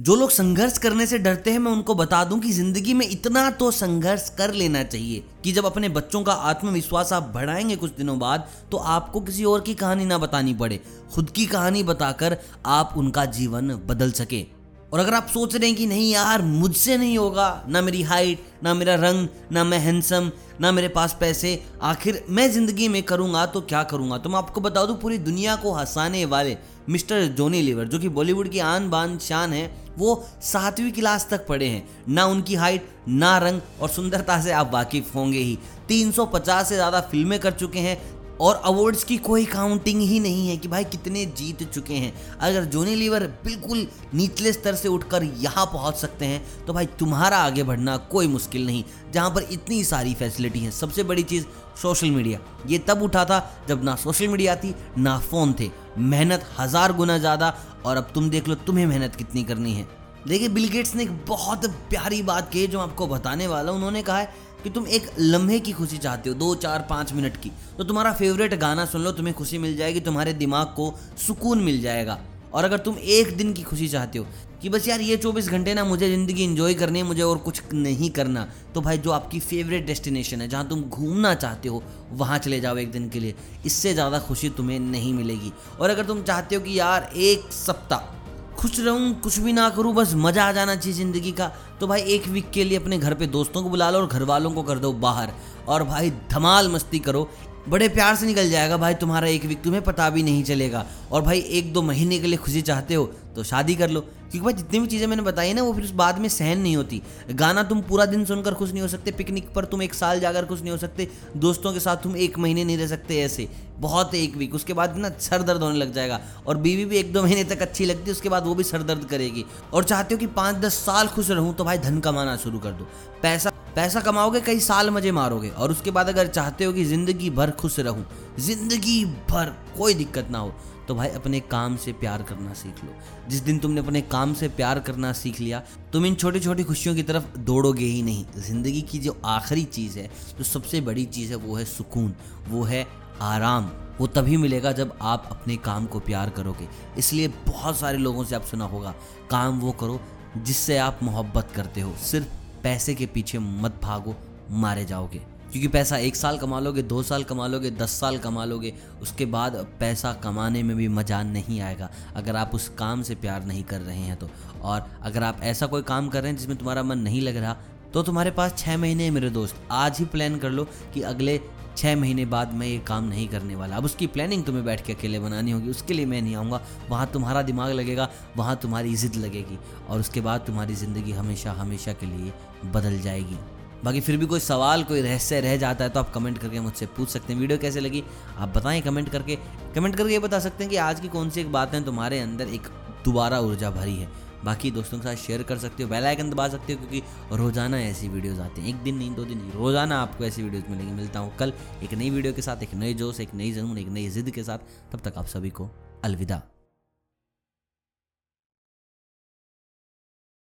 जो लोग संघर्ष करने से डरते हैं, मैं उनको बता दूँ कि ज़िंदगी में इतना तो संघर्ष कर लेना चाहिए कि जब अपने बच्चों का आत्मविश्वास आप बढ़ाएँगे कुछ दिनों बाद तो आपको किसी और की कहानी ना बतानी पड़े। खुद की कहानी बताकर आप उनका जीवन बदल सके। और अगर आप सोच रहे हैं कि नहीं यार, मुझसे नहीं होगा, ना मेरी हाइट ना मेरा रंग, ना मैं हैंडसम ना मेरे पास पैसे, आखिर मैं ज़िंदगी में करूँगा तो क्या करूँगा? तो मैं आपको बता दूँ, पूरी दुनिया को हंसाने वाले मिस्टर जोनी लीवर, जो कि बॉलीवुड की आन बान शान है वो सातवीं क्लास तक पढ़े हैं। ना उनकी हाइट, ना रंग और सुंदरता से आप वाकिफ होंगे ही। 350 से ज़्यादा फ़िल्में कर चुके हैं और अवार्ड्स की कोई काउंटिंग ही नहीं है कि भाई कितने जीत चुके हैं। अगर जोनी लीवर बिल्कुल निचले स्तर से उठकर यहाँ पहुँच सकते हैं तो भाई तुम्हारा आगे बढ़ना कोई मुश्किल नहीं, जहाँ पर इतनी सारी फैसिलिटी हैं। सबसे बड़ी चीज़ सोशल मीडिया। ये तब उठा था जब ना सोशल मीडिया थी, ना फ़ोन थे। मेहनत हज़ार गुना ज़्यादा और अब तुम देख लो तुम्हें मेहनत कितनी करनी है। देखिए, बिल गेट्स ने एक बहुत प्यारी बात कही जो आपको बताने वाला उन्होंने कहा है कि तुम एक लम्हे की खुशी चाहते हो, दो, चार, पाँच मिनट की। तो तुम्हारा फेवरेट गाना सुन लो, तुम्हें खुशी मिल जाएगी, तुम्हारे दिमाग को सुकून मिल जाएगा। और अगर तुम एक दिन की खुशी चाहते हो कि बस यार ये 24 घंटे ना मुझे ज़िंदगी इन्जॉय करनी है, मुझे और कुछ नहीं करना तो भाई जो आपकी फेवरेट डेस्टिनेशन है, जहाँ तुम घूमना चाहते हो, वहाँ चले जाओ एक दिन के लिए। इससे ज़्यादा खुशी तुम्हें नहीं मिलेगी। और अगर तुम चाहते हो कि यार एक सप्ताह खुश रहूँ, कुछ भी ना करूँ, बस मज़ा आ जाना चाहिए ज़िंदगी का तो भाई एक वीक के लिए अपने घर पे दोस्तों को बुला लो और घर वालों को कर दो बाहर। और भाई धमाल मस्ती करो बड़े प्यार से निकल जाएगा। भाई, तुम्हारा एक वीक तुम्हें पता भी नहीं चलेगा। और भाई, एक दो महीने के लिए खुशी चाहते हो तो शादी कर लो। क्योंकि भाई जितनी भी चीज़ें मैंने बताई ना, वो फिर उस बाद में सहन नहीं होती। गाना तुम पूरा दिन सुनकर खुश नहीं हो सकते, पिकनिक पर तुम एक साल जाकर खुश नहीं हो सकते, दोस्तों के साथ तुम एक महीने नहीं रह सकते ऐसे। बहुत एक वीक उसके बाद ना सर दर्द होने लग जाएगा। और बीवी भी एक दो महीने तक अच्छी लगती है, उसके बाद वो भी सर दर्द करेगी। और चाहते हो कि पाँच दस साल खुश रहूँ तो भाई धन कमाना शुरू कर दो। पैसा पैसा कमाओगे, कई साल मज़े मारोगे। और उसके बाद अगर चाहते हो कि ज़िंदगी भर खुश रहूँ, ज़िंदगी भर कोई दिक्कत ना हो तो भाई अपने काम से प्यार करना सीख लो। जिस दिन तुमने अपने काम से प्यार करना सीख लिया, तुम इन छोटी छोटी खुशियों की तरफ़ दौड़ोगे ही नहीं। ज़िंदगी की जो आखिरी चीज़ है, जो सबसे बड़ी चीज़ है, वो है सुकून, वो है आराम। वो तभी मिलेगा जब आप अपने काम को प्यार करोगे। इसलिए बहुत सारे लोगों से आप सुना होगा, काम वो करो जिससे आप मोहब्बत करते हो। सिर्फ़ पैसे के पीछे मत भागो, मारे जाओगे। क्योंकि पैसा एक साल कमा लोगे, दो साल कमा लोगे, दस साल कमा लोगे, उसके बाद पैसा कमाने में भी मज़ा नहीं आएगा। अगर आप उस काम से प्यार नहीं कर रहे हैं तो। और अगर आप ऐसा कोई काम कर रहे हैं जिसमें तुम्हारा मन नहीं लग रहा तो तुम्हारे पास छः महीने हैं मेरे दोस्त। आज ही प्लान कर लो कि अगले छः महीने बाद मैं ये काम नहीं करने वाला। अब उसकी प्लानिंग तुम्हें बैठ के अकेले बनानी होगी, उसके लिए मैं नहीं आऊँगा। वहाँ तुम्हारा दिमाग लगेगा, वहाँ तुम्हारी ज़िद लगेगी। और उसके बाद तुम्हारी ज़िंदगी हमेशा हमेशा के लिए बदल जाएगी। बाकी फिर भी कोई सवाल, कोई रहस्य रह जाता है तो आप कमेंट करके मुझसे पूछ सकते हैं। वीडियो कैसे लगी, आप बताएँ कमेंट करके। कमेंट करके ये बता सकते हैं कि आज की कौन सी एक बातें तुम्हारे अंदर एक दोबारा ऊर्जा भरी है। बाकी दोस्तों के साथ शेयर कर सकते हो बेल आइकन दबा सकते हो, क्योंकि रोज़ाना ऐसी वीडियोस आती हैं। एक दिन नहीं, दो दिन नहीं, रोज़ाना आपको ऐसी वीडियोस मिलेंगी। मिलता हूँ कल एक नई वीडियो के साथ, एक नए जोश, एक नई जुनून, एक नई जिद के साथ। तब तक आप सभी को अलविदा।